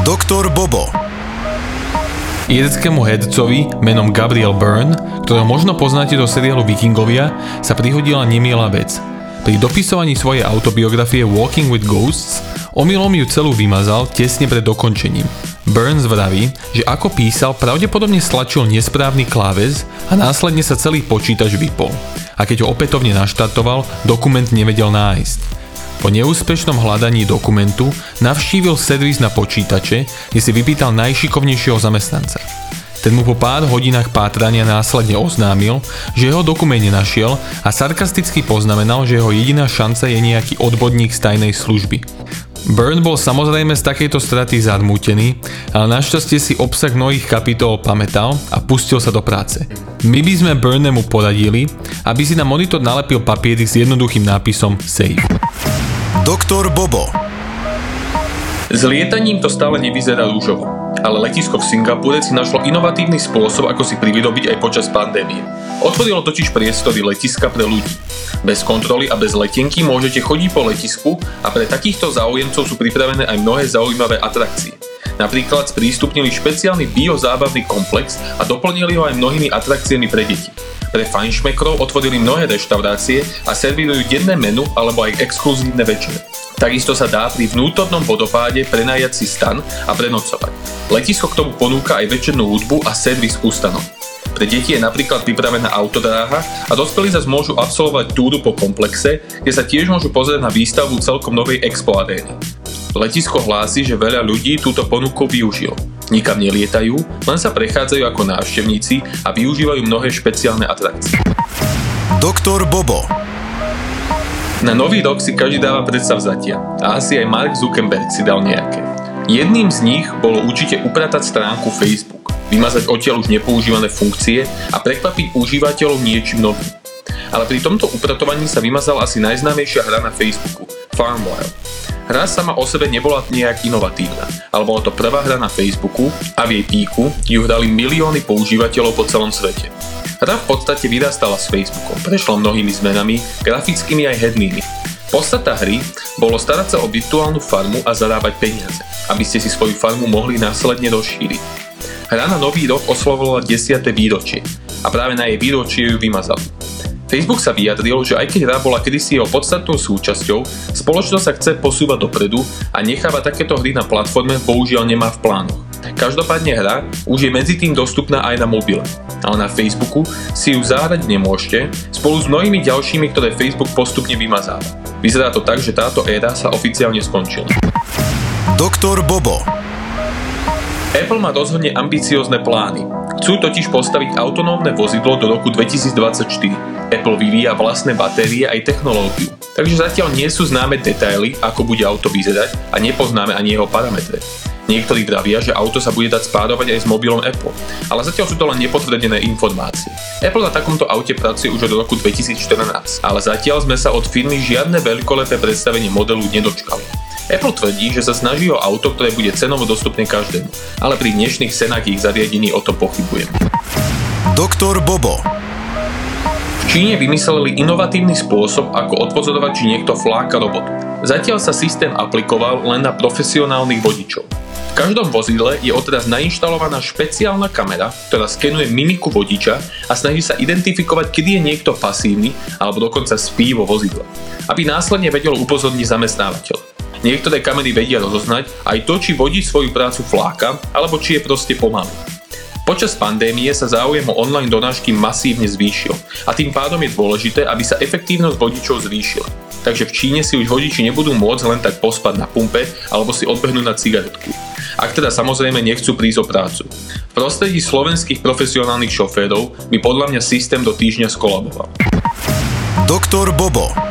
Doktor Bobo. Ireckému hercovi menom Gabriel Byrne, ktorého možno poznáte do seriálu Vikingovia, sa prihodila nemiela vec. Pri dopisovaní svojej autobiografie Walking with Ghosts omylom ju celú vymazal tesne pred dokončením. Burns vraví, že ako písal, pravdepodobne stlačil nesprávny kláves a následne sa celý počítač vypol. A keď ho opätovne naštartoval, dokument nevedel nájsť. Po neúspešnom hľadaní dokumentu navštívil servis na počítače, kde si vypýtal najšikovnejšieho zamestnanca. Ten mu po pár hodinách pátrania následne oznámil, že jeho dokument nenašiel a sarkasticky poznamenal, že jeho jediná šanca je nejaký odbodník z tajnej služby. Burn bol samozrejme z takejto straty zadmútený, ale našťastie si obsah mnohých kapitol pamätal a pustil sa do práce. My by sme Burnemu poradili, aby si na monitor nalepil papiery s jednoduchým nápisom Save. Doktor Bobo. S lietaním to stále nevyzerá rúžovo, ale letisko v Singapúre si našlo inovatívny spôsob, ako si privydobiť aj počas pandémie. Otvorilo totiž priestory letiska pre ľudí. Bez kontroly a bez letenky môžete chodiť po letisku a pre takýchto záujemcov sú pripravené aj mnohé zaujímavé atrakcie. Napríklad sprístupnili špeciálny biozábavný komplex a doplnili ho aj mnohými atrakciami pre deti. Pre fajnšmekrov otvorili mnohé reštaurácie a servírujú denné menu alebo aj exkluzívne večere. Takisto sa dá pri vnútornom vodopáde prenajať si stan a prenocovať. Letisko k tomu ponúka aj večernú hudbu a servis ústanov. Pre deti je napríklad pripravená autodráha a dospelí zase môžu absolvovať túru po komplexe, kde sa tiež môžu pozrieť na výstavu celkom novej expo arény. Letisko hlási, že veľa ľudí túto ponuku využilo nikam nelietajú, len sa prechádzajú ako návštevníci a využívajú mnohé špeciálne atrakcie. Doktor Bobo. Na nový rok si každý dáva predstavzatia a asi aj Mark Zuckerberg si dal nejaké. Jedným z nich bolo určite upratať stránku Facebook, vymazať odtiaľ už nepoužívané funkcie a prekvapiť užívateľov niečím novým. Ale pri tomto upratovaní sa vymazala asi najznámejšia hra na Facebooku, Farmville. Hra sama o sebe nebola nejak inovatívna, ale bola to prvá hra na Facebooku a v jej píku ju hrali milióny používateľov po celom svete. Hra v podstate vyrastala s Facebookom, prešla mnohými zmenami, grafickými aj hednými. Podstata hry bolo starať sa o virtuálnu farmu a zarábať peniaze, aby ste si svoju farmu mohli následne rozšíriť. Hra na nový rok oslovovala 10. výročie a práve na jej výročie ju vymazali. Facebook sa vyjadril, že aj keď hra bola kedysi jeho podstatnou súčasťou, spoločnosť sa chce posúvať dopredu a necháva takéto hry na platforme bohužiaľ nemá v plánoch. Každopádne hra už je medzi tým dostupná aj na mobile, ale na Facebooku si ju zahrať nemôžete spolu s mnohými ďalšími, ktoré Facebook postupne vymazáva. Vyzerá to tak, že táto éra sa oficiálne skončila. Doktor Bobo. Apple má rozhodne ambiciózne plány. Chcú totiž postaviť autonómne vozidlo do roku 2024. Apple vyvíja vlastné batérie aj technológiu, takže zatiaľ nie sú známe detaily, ako bude auto vyzerať a nepoznáme ani jeho parametre. Niektorí vravia, že auto sa bude dať spádovať aj s mobilom Apple, ale zatiaľ sú to len nepotvrdené informácie. Apple na takomto aute pracuje už od roku 2014, ale zatiaľ sme sa od firmy žiadne veľkolepé predstavenie modelu nedočkali. Apple tvrdí, že sa snaží o auto, ktoré bude cenovo dostupné každému, ale pri dnešných cenách ich zariadení o to pochybujem. Doktor Bobo Číne vymysleli inovatívny spôsob, ako odpozorovať, či niekto fláka robotu. Zatiaľ sa systém aplikoval len na profesionálnych vodičov. V každom vozidle je odteraz nainštalovaná špeciálna kamera, ktorá skenuje mimiku vodiča a snaží sa identifikovať, kedy je niekto pasívny alebo dokonca spí vo vozidle, aby následne vedelo upozorniť zamestnávateľ. Niektoré kamery vedia rozoznať aj to, či vodič svoju prácu fláka, alebo či je proste pomalý. Počas pandémie sa záujem o online donášky masívne zvýšil a tým pádom je dôležité, aby sa efektívnosť vodičov zvýšila. Takže v Číne si už vodiči nebudú môcť len tak pospať na pumpe alebo si odbehnúť na cigaretku. Ak teda samozrejme nechcú prísť o prácu. V prostredí slovenských profesionálnych šoférov by podľa mňa systém do týždňa skolaboval. Doktor Bobo